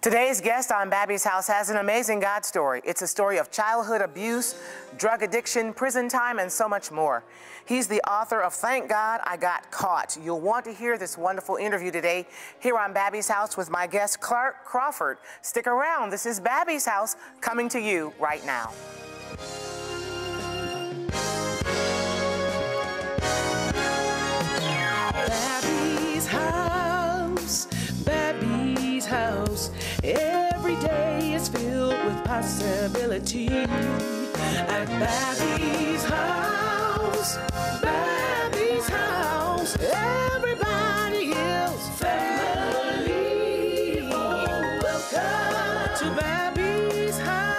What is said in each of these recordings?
Today's guest on Babbie's House has an amazing God story. It's a story of childhood abuse, drug addiction, prison time, and so much more. He's the author of Thank God I Got Caught. You'll want to hear this wonderful interview today here on Babbie's House with my guest, Clark Crawford. Stick around. This is Babbie's House coming to you right now. Babbie's house, possibility. At Babbie's house, Babbie's house. Everybody is family. Oh, welcome to Babbie's house.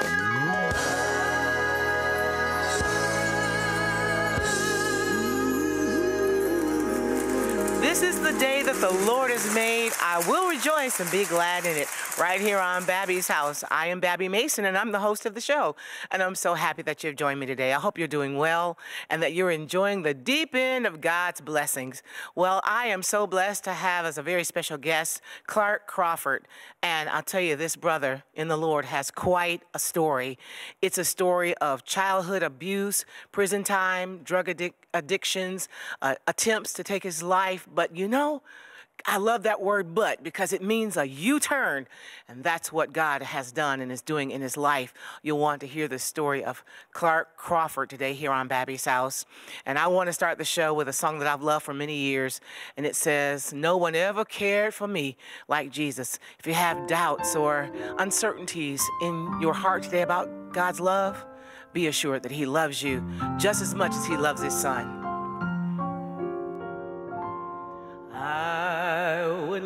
This is the day that the Lord has made. I will rejoice and be glad in it. Right here on Babbie's house. I am Babbie Mason, and I'm the host of the show. And I'm so happy that you've joined me today. I hope you're doing well and that you're enjoying the deep end of God's blessings. Well, I am so blessed to have as a very special guest Clark Crawford. And I'll tell you, this brother in the Lord has quite a story. It's a story of childhood abuse, prison time, drug addic- addictions, uh, attempts to take his life. But you know, I love that word but because it means a U turn. And that's what God has done and is doing in his life. You'll want to hear the story of Clark Crawford today here on Babbie's House. And I want to start the show with a song that I've loved for many years. And it says, No one ever cared for me like Jesus. If you have doubts or uncertainties in your heart today about God's love, be assured that he loves you just as much as he loves his son.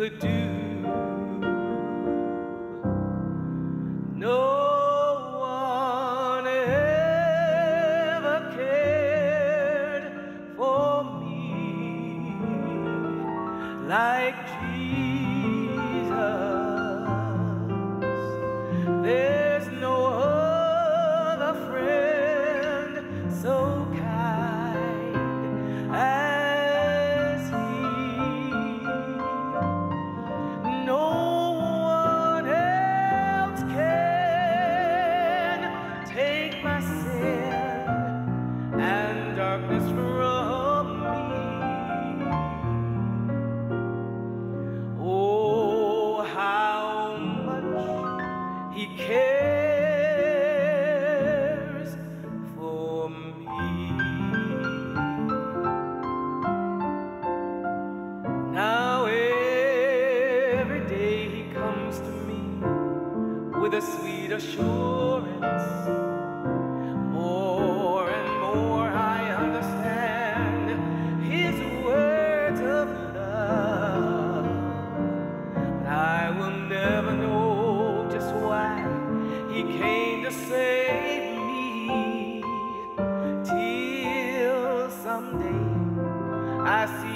could do. No my I see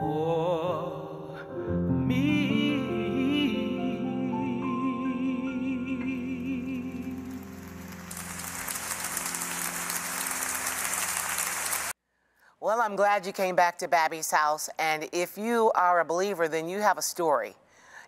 For me. Well, I'm glad you came back to Babbie's house. And if you are a believer, then you have a story.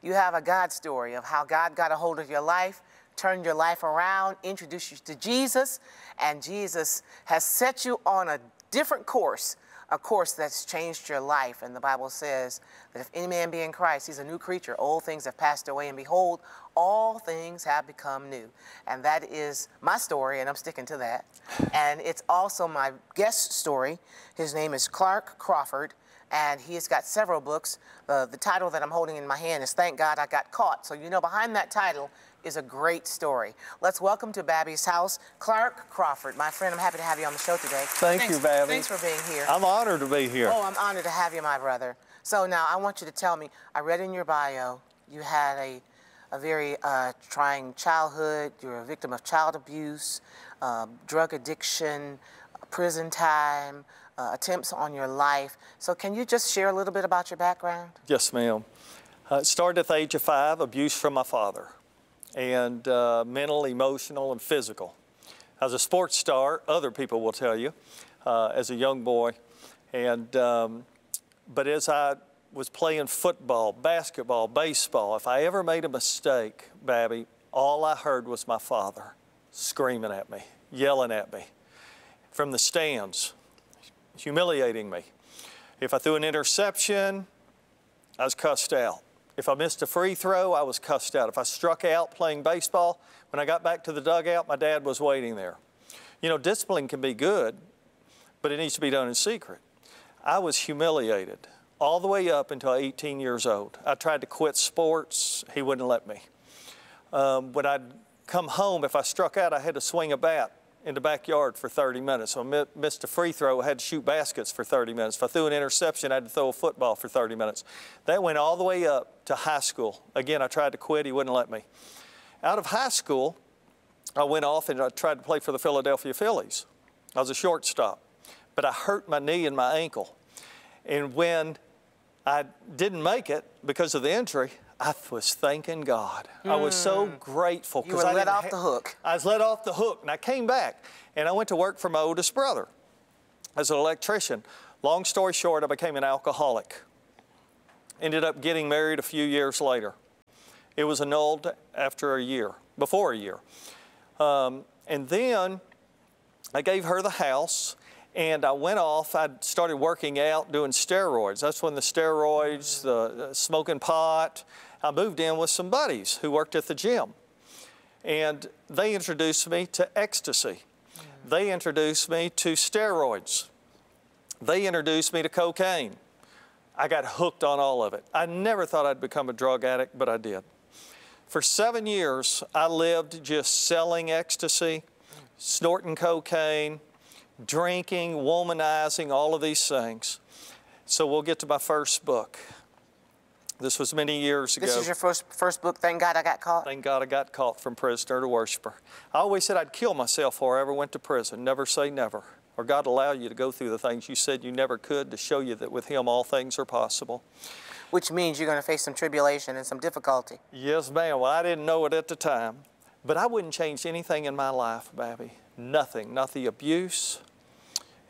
You have a God story of how God got a hold of your life, turned your life around, introduced you to Jesus, and Jesus has set you on a different course, a course that's changed your life. And the Bible says that if any man be in Christ, he's a new creature. Old things have passed away, and behold, all things have become new. And that is my story, and I'm sticking to that. And it's also my guest story. His name is Clark Crawford, and he has got several books. Uh, the title that I'm holding in my hand is Thank God I Got Caught. So, you know, behind that title is a great story. Let's welcome to Babbie's house Clark Crawford. My friend, I'm happy to have you on the show today. Thank Thanks- you, Babbie. Thanks for being here. I'm honored to be here. Oh, I'm honored to have you, my brother. So now I want you to tell me. I read in your bio you had a, a very uh, trying childhood. You were a victim of child abuse, uh, drug addiction, prison time, uh, attempts on your life. So can you just share a little bit about your background? Yes, ma'am. Uh, it started at the age of five, abuse from my father, and uh, mental, emotional, and physical. As a sports star, other people will tell you, uh, as a young boy, and um, but as I was playing football, basketball, baseball, if I ever made a mistake, Babbie, all I heard was my father screaming at me, yelling at me from the stands, humiliating me. If I threw an interception, I was cussed out. If I missed a free throw, I was cussed out. If I struck out playing baseball, when I got back to the dugout, my dad was waiting there. You know, discipline can be good, but it needs to be done in secret. I was humiliated all the way up until 18 years old. I tried to quit sports, he wouldn't let me. Um, when I'd come home, if I struck out, I had to swing a bat in the backyard for 30 minutes. So I missed a free throw, I had to shoot baskets for 30 minutes. If I threw an interception, I had to throw a football for 30 minutes. That went all the way up to high school. Again, I tried to quit, he wouldn't let me. Out of high school, I went off and I tried to play for the Philadelphia Phillies. I was a shortstop, but I hurt my knee and my ankle. And when I didn't make it because of the injury, I was thanking God. I was so grateful Hmm. You were I let off the hook. I was let off the hook, and I came back, and I went to work for my oldest brother as an electrician. Long story short, I became an alcoholic. Ended up getting married a few years later. It was annulled after a year, before a year. Um, and then I gave her the house and I went off. I started working out, doing steroids. That's when the steroids, the uh, smoking pot. I moved in with some buddies who worked at the gym. And they introduced me to ecstasy. They introduced me to steroids. They introduced me to cocaine. I got hooked on all of it. I never thought I'd become a drug addict, but I did. For seven years, I lived just selling ecstasy, snorting cocaine, drinking, womanizing, all of these things. So we'll get to my first book. This was many years ago. This is your first first book. Thank God I got caught. Thank God I got caught from prisoner to worshiper. I always said I'd kill myself before I ever went to prison. Never say never. Or God allow you to go through the things you said you never could to show you that with Him all things are possible. Which means you're going to face some tribulation and some difficulty. Yes, ma'am. Well, I didn't know it at the time, but I wouldn't change anything in my life, Babbie. Nothing. Not the abuse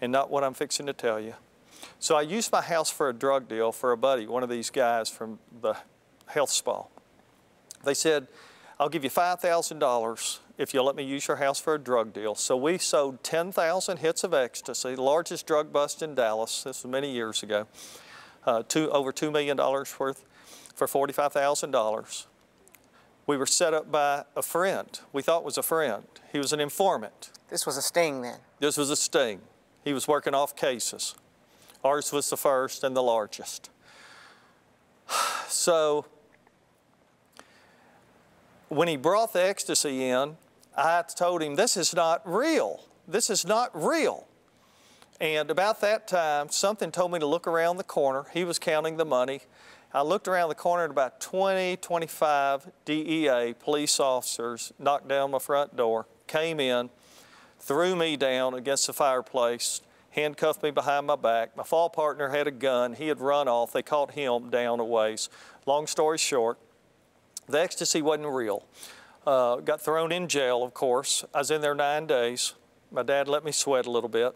and not what I'm fixing to tell you. So I used my house for a drug deal for a buddy, one of these guys from the health spa. They said, I'll give you $5,000 if you'll let me use your house for a drug deal. So we sold 10,000 hits of ecstasy, largest drug bust in Dallas. This was many years ago. Uh, two, over $2 million worth for $45,000. We were set up by a friend. We thought was a friend. He was an informant. This was a sting then. This was a sting. He was working off cases. Ours was the first and the largest. So when he brought the ecstasy in, I told him, This is not real. This is not real. And about that time, something told me to look around the corner. He was counting the money. I looked around the corner and about 20, 25 DEA police officers knocked down my front door, came in, threw me down against the fireplace, handcuffed me behind my back. My fall partner had a gun. He had run off. They caught him down a ways. Long story short, the ecstasy wasn't real. Uh, got thrown in jail, of course. I was in there nine days. My dad let me sweat a little bit.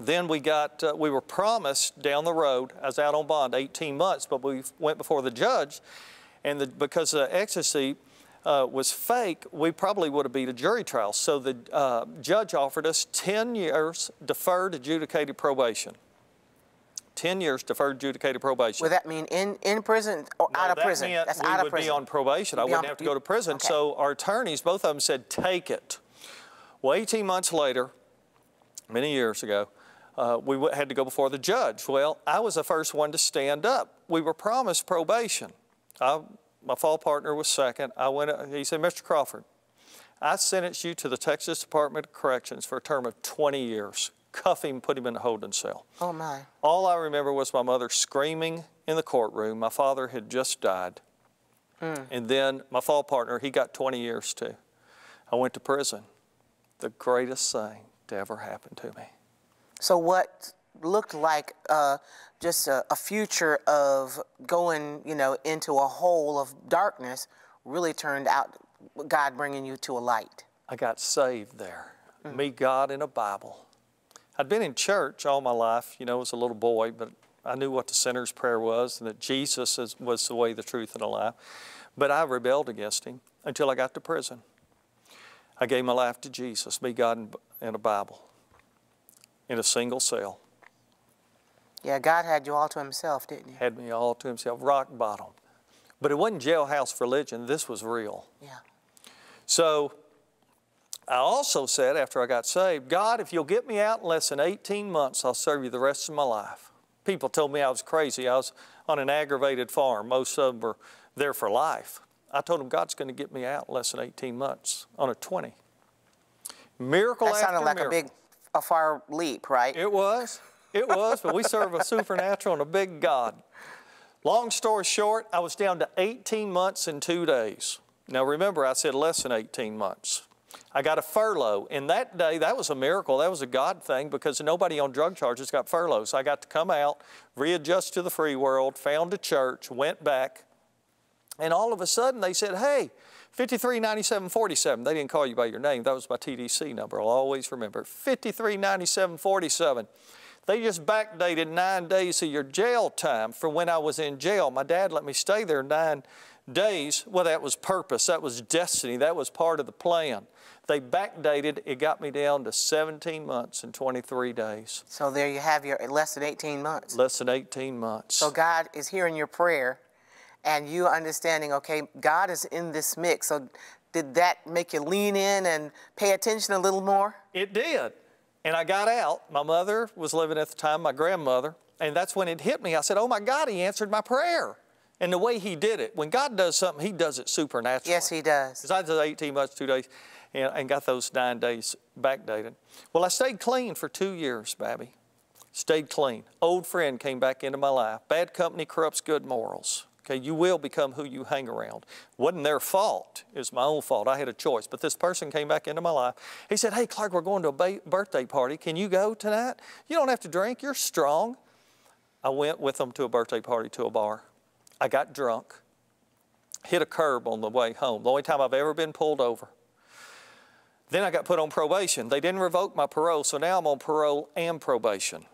Then we got, uh, we were promised down the road, I was out on bond 18 months, but we went before the judge, and the, because the ecstasy uh, was fake, we probably would have beat a jury trial. So the uh, judge offered us 10 years deferred adjudicated probation. 10 years deferred adjudicated probation. Would that mean in, in prison or No, out of that prison? meant That's we out of would prison. be on probation. I wouldn't on- have to go to prison. okay. So our attorneys, both of them said, take it. Well, 18 months later, many years ago, uh, we w- had to go before the judge. Well, I was the first one to stand up. We were promised probation. I, my fall partner was second. I went. He said, "Mr. Crawford, I sentenced you to the Texas Department of Corrections for a term of 20 years. Cuff him, put him in a holding cell." Oh, my. All I remember was my mother screaming in the courtroom. My father had just died. Hmm. And then my fall partner, he got 20 years too. I went to prison. The greatest thing to ever happen to me. So what looked like uh, just a, a future of going, you know, into a hole of darkness really turned out God bringing you to a light. I got saved there. Me, God, and a Bible. I'd been in church all my life, you know, as a little boy, but I knew what the sinner's prayer was and that Jesus is, was the way, the truth, and the life. But I rebelled against him until I got to prison. I gave my life to Jesus, me, God, and, and a Bible in a single cell. Yeah, God had you all to himself, didn't he? Had me all to himself, rock bottom. But it wasn't jailhouse religion, this was real. Yeah. So I also said after I got saved, God, if you'll get me out in less than 18 months, I'll serve you the rest of my life. People told me I was crazy. I was on an aggravated farm. Most of them were there for life. I told them God's going to get me out in less than 18 months on a 20. Miracle That after sounded like miracle. a big, a far leap, right? It was. It was, but we serve a supernatural and a big God. Long story short, I was down to 18 months and two days. Now remember, I said less than 18 months. I got a furlough. And that day, that was a miracle. That was a God thing because nobody on drug charges got furloughs. I got to come out, readjust to the free world, found a church, went back, and all of a sudden they said, hey, 539747. They didn't call you by your name. That was my TDC number. I'll always remember. 539747. They just backdated nine days of your jail time from when I was in jail. My dad let me stay there nine days. Well, that was purpose. That was destiny. That was part of the plan. They backdated. It got me down to 17 months and 23 days. So there you have your less than 18 months. Less than 18 months. So God is hearing your prayer and you understanding, okay, God is in this mix. So did that make you lean in and pay attention a little more? It did. And I got out. My mother was living at the time, my grandmother, and that's when it hit me. I said, Oh my God, he answered my prayer. And the way he did it, when God does something, he does it supernaturally. Yes, he does. Because I did 18 months, two days, and, and got those nine days backdated. Well, I stayed clean for two years, Babbie. Stayed clean. Old friend came back into my life. Bad company corrupts good morals. Okay, you will become who you hang around. Wasn't their fault. It was my own fault. I had a choice. But this person came back into my life. He said, Hey, Clark, we're going to a ba- birthday party. Can you go tonight? You don't have to drink. You're strong. I went with them to a birthday party to a bar. I got drunk, hit a curb on the way home. The only time I've ever been pulled over. Then I got put on probation. They didn't revoke my parole, so now I'm on parole and probation.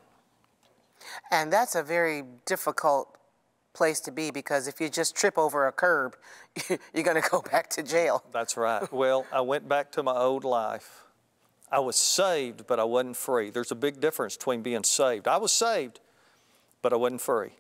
And that's a very difficult place to be because if you just trip over a curb, you're going to go back to jail. That's right. well, I went back to my old life. I was saved, but I wasn't free. There's a big difference between being saved. I was saved, but I wasn't free.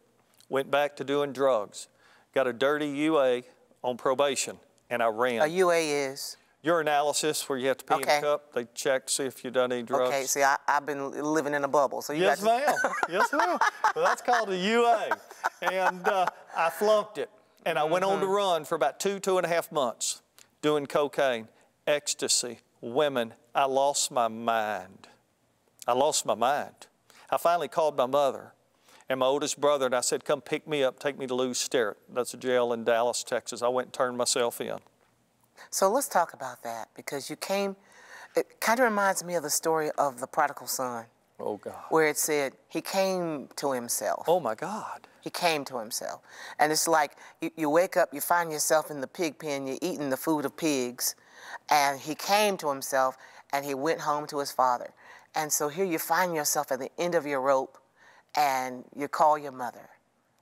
Went back to doing drugs. Got a dirty UA on probation, and I ran. A UA is. Urinalysis, where you have to pee in Okay. a cup. They check, see if you've done any drugs. Okay, see, I, I've been living in a bubble. So you Yes, got to, ma'am. yes, ma'am. Well, that's called a UA. And uh, I flunked it. And I went on to Mm-hmm. run for about two, two and a half months doing cocaine. ecstasy, women, I lost my mind. I lost my mind. I finally called my mother and my oldest brother, and I said, Come pick me up, take me to Lews Sterrett. That's a jail in Dallas, Texas. I went and turned myself in. So let's talk about that because you came, it kind of reminds me of the story of the prodigal son. Oh, God. Where it said he came to himself. Oh, my God. He came to himself. And it's like you, you wake up, you find yourself in the pig pen, you're eating the food of pigs, and he came to himself and he went home to his father. And so here you find yourself at the end of your rope and you call your mother.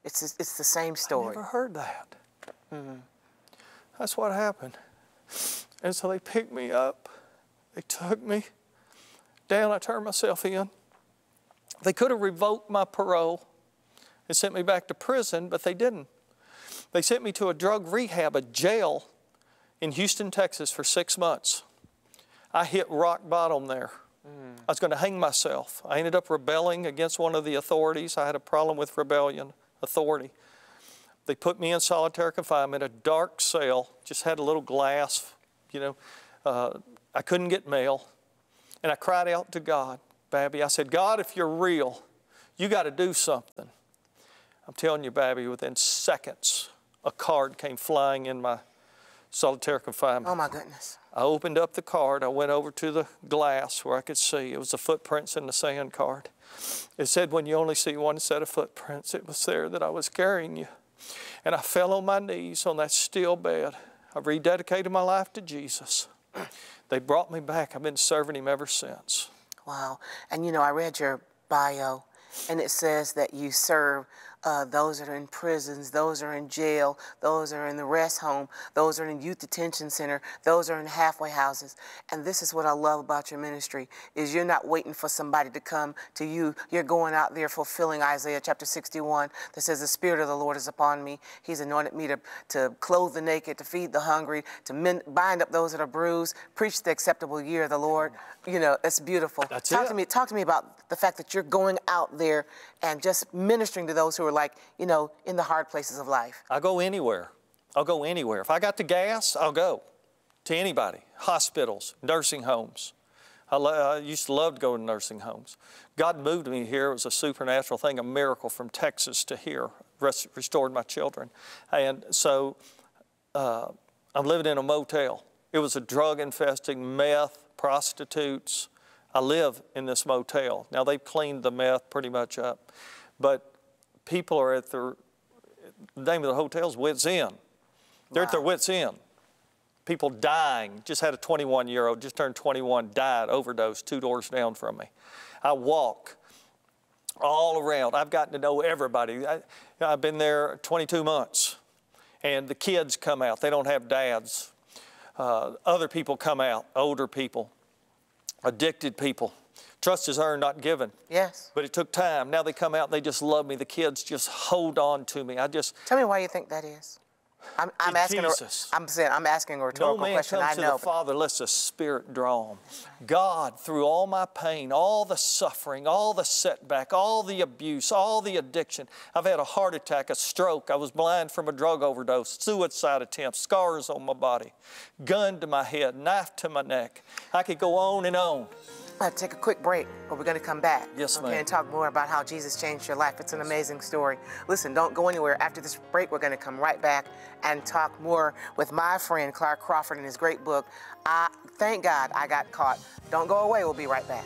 It's, it's the same story. I never heard that. Mm-hmm. That's what happened. And so they picked me up, they took me down, I turned myself in. They could have revoked my parole and sent me back to prison, but they didn't. They sent me to a drug rehab, a jail in Houston, Texas for six months. I hit rock bottom there. Mm. I was going to hang myself. I ended up rebelling against one of the authorities. I had a problem with rebellion, authority. They put me in solitary confinement, a dark cell, just had a little glass, you know. Uh, I couldn't get mail. And I cried out to God, Babbie. I said, God, if you're real, you got to do something. I'm telling you, Babbie, within seconds, a card came flying in my solitary confinement. Oh, my goodness. I opened up the card. I went over to the glass where I could see. It was the footprints in the sand card. It said, when you only see one set of footprints, it was there that I was carrying you. And I fell on my knees on that steel bed. I rededicated my life to Jesus. They brought me back. I've been serving him ever since. Wow. And you know, I read your bio, and it says that you serve uh, those that are in prisons, those are in jail, those are in the rest home, those are in youth detention center, those are in halfway houses. And this is what I love about your ministry is you're not waiting for somebody to come to you. You're going out there fulfilling Isaiah chapter 61 that says the spirit of the Lord is upon me. He's anointed me to, to clothe the naked, to feed the hungry, to mend, bind up those that are bruised, preach the acceptable year of the Lord. You know, it's beautiful. That's talk it. to me talk to me about the fact that you're going out there and just ministering to those who are like, you know, in the hard places of life? I'll go anywhere. I'll go anywhere. If I got the gas, I'll go to anybody. Hospitals, nursing homes. I, I, used to love to go to nursing homes. God moved me here. It was a supernatural thing, a miracle from Texas to here, rest- restored my children. And so uh, I'm living in a motel. It was a drug infested, meth, prostitutes. I live in this motel. Now they've cleaned the meth pretty much up, but people are at their, the name of the hotel's Wits End. They're wow. at their wits' end. People dying. Just had a 21 year old, just turned 21, died, overdose, two doors down from me. I walk all around. I've gotten to know everybody. I, have been there 22 months. And the kids come out. They don't have dads. Uh, other people come out, older people, addicted people. Trust is earned, not given. Yes. But it took time. Now they come out and they just love me. The kids just hold on to me. I just. Tell me why you think that is. I'm, I'm asking. Jesus. A, I'm saying I'm asking a rhetorical no man question. comes I to know. the Father unless the Spirit draw him. God, through all my pain, all the suffering, all the setback, all the abuse, all the addiction. I've had a heart attack, a stroke. I was blind from a drug overdose, suicide attempt, scars on my body, gun to my head, knife to my neck. I could go on and on. I have take a quick break, but we're going to come back. Yes, okay, ma'am. and talk more about how Jesus changed your life. It's an amazing story. Listen, don't go anywhere. After this break, we're going to come right back and talk more with my friend Clark Crawford in his great book. I thank God I got caught. Don't go away. We'll be right back.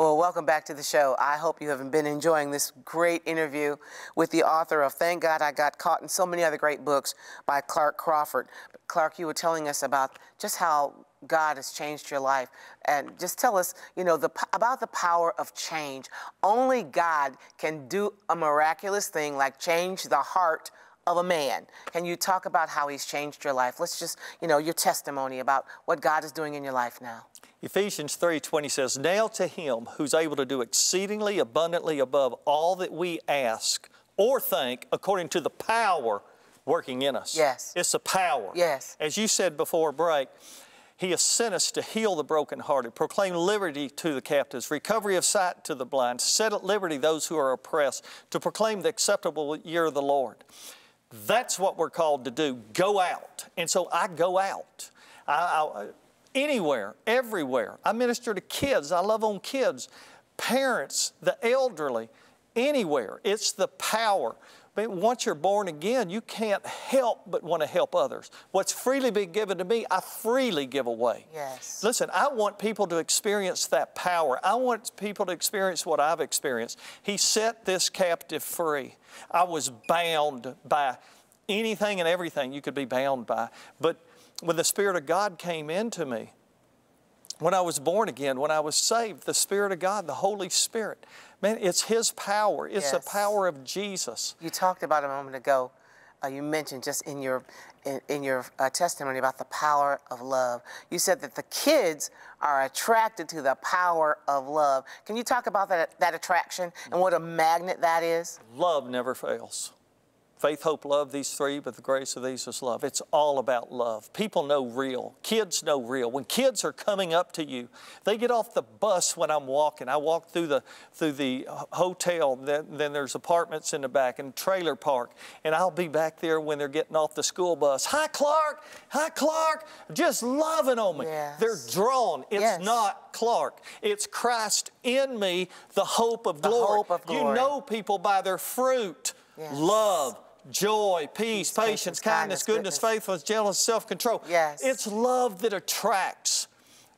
Well, welcome back to the show. I hope you have been enjoying this great interview with the author of Thank God I Got Caught and so many other great books by Clark Crawford. Clark, you were telling us about just how God has changed your life. And just tell us, you know, the, about the power of change. Only God can do a miraculous thing like change the heart of a man. Can you talk about how he's changed your life? Let's just, you know, your testimony about what God is doing in your life now. Ephesians 3:20 says, "Now to him who's able to do exceedingly abundantly above all that we ask or think according to the power working in us." Yes. It's the power. Yes. As you said before break, He has sent us to heal the brokenhearted, proclaim liberty to the captives, recovery of sight to the blind, set at liberty those who are oppressed, to proclaim the acceptable year of the Lord. That's what we're called to do. Go out. And so I go out. I, I, anywhere, everywhere. I minister to kids. I love on kids, parents, the elderly, anywhere. It's the power. But once you're born again, you can't help but want to help others. What's freely been given to me, I freely give away. Yes. Listen, I want people to experience that power. I want people to experience what I've experienced. He set this captive free. I was bound by anything and everything you could be bound by. But when the Spirit of God came into me, when I was born again, when I was saved, the Spirit of God, the Holy Spirit, man, it's His power. It's Yes. the power of Jesus. You talked about a moment ago. Uh, you mentioned just in your in, in your uh, testimony about the power of love. You said that the kids are attracted to the power of love. Can you talk about that that attraction and what a magnet that is? Love never fails. Faith, hope, love, these three, but the grace of these is love. It's all about love. People know real. Kids know real. When kids are coming up to you, they get off the bus when I'm walking. I walk through the through the hotel, then, then there's apartments in the back and trailer park, and I'll be back there when they're getting off the school bus. Hi, Clark. Hi, Clark. Just loving on me. Yes. They're drawn. It's Yes. not Clark. It's Christ in me, the hope of glory. hope of You know people by their fruit. Yes. Love, joy, peace, patience, patience, kindness, kindness, goodness, goodness. faithfulness, gentleness, self control. Yes. It's love that attracts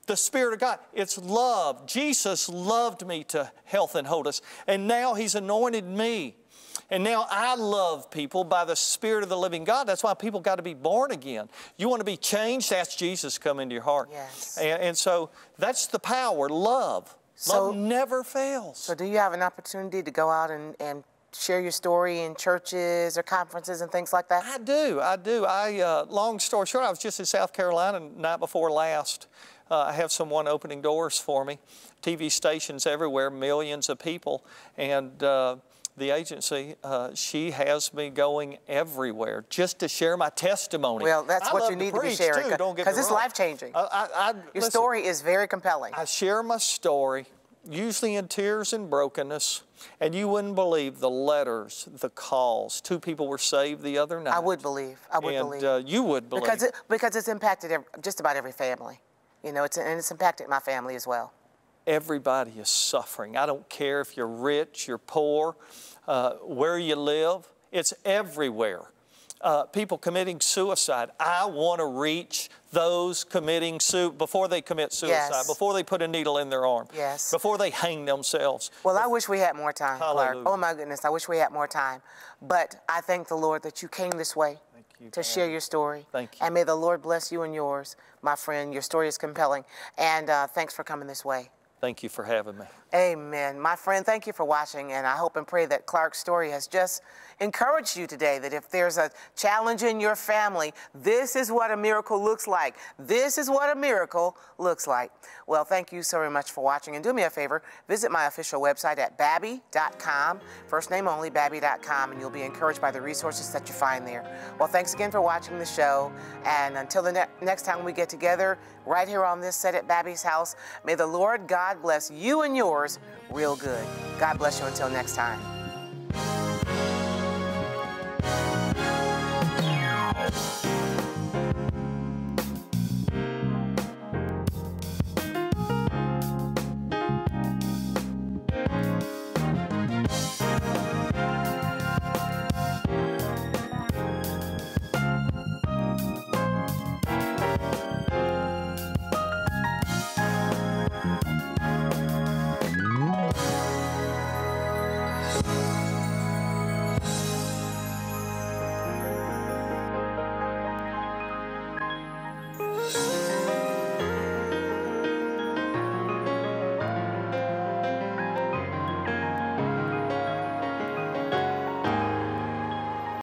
the Spirit of God. It's love. Jesus loved me to health and wholeness, and now He's anointed me. And now I love people by the Spirit of the living God. That's why people got to be born again. You want to be changed? Ask Jesus come into your heart. Yes. And, and so that's the power love. So- love never fails. So, do you have an opportunity to go out and, and share your story in churches or conferences and things like that? I do. I do. I uh, long story short, I was just in South Carolina night before last. Uh, I have someone opening doors for me. TV stations everywhere, millions of people, and uh, the agency. Uh, she has me going everywhere just to share my testimony. Well, that's I what you need to be preach, sharing, too, don't get because it's life-changing. I, I, I, Your listen, story is very compelling. I share my story, usually in tears and brokenness, and you wouldn't believe the letters, the calls. Two people were saved the other night. I would believe. I would and believe. uh, you would believe. because it, because it's impacted just about every family. You know, it's and it's impacted my family as well. Everybody is suffering. I don't care if you're rich, you're poor, uh, where you live, it's everywhere. Uh, people committing suicide. I want to reach those committing su- before they commit suicide, Yes. before they put a needle in their arm, Yes. before they hang themselves. Well, I wish we had more time, Clark. Oh my goodness, I wish we had more time. But I thank the Lord that you came this way to for share your story. Thank you. And may the Lord bless you and yours, my friend. Your story is compelling. And uh, thanks for coming this way. Thank you for having me. Amen. My friend, thank you for watching, and I hope and pray that Clark's story has just encouraged you today that if there's a challenge in your family, this is what a miracle looks like. This is what a miracle looks like. Well, thank you so very much for watching, and do me a favor, visit my official website at babbie.com, first name only, babbie.com, and you'll be encouraged by the resources that you find there. Well, thanks again for watching the show, and until the ne- next time we get together, right here on this set at Babbie's house, may the Lord God bless you and yours real good. God bless you until next time.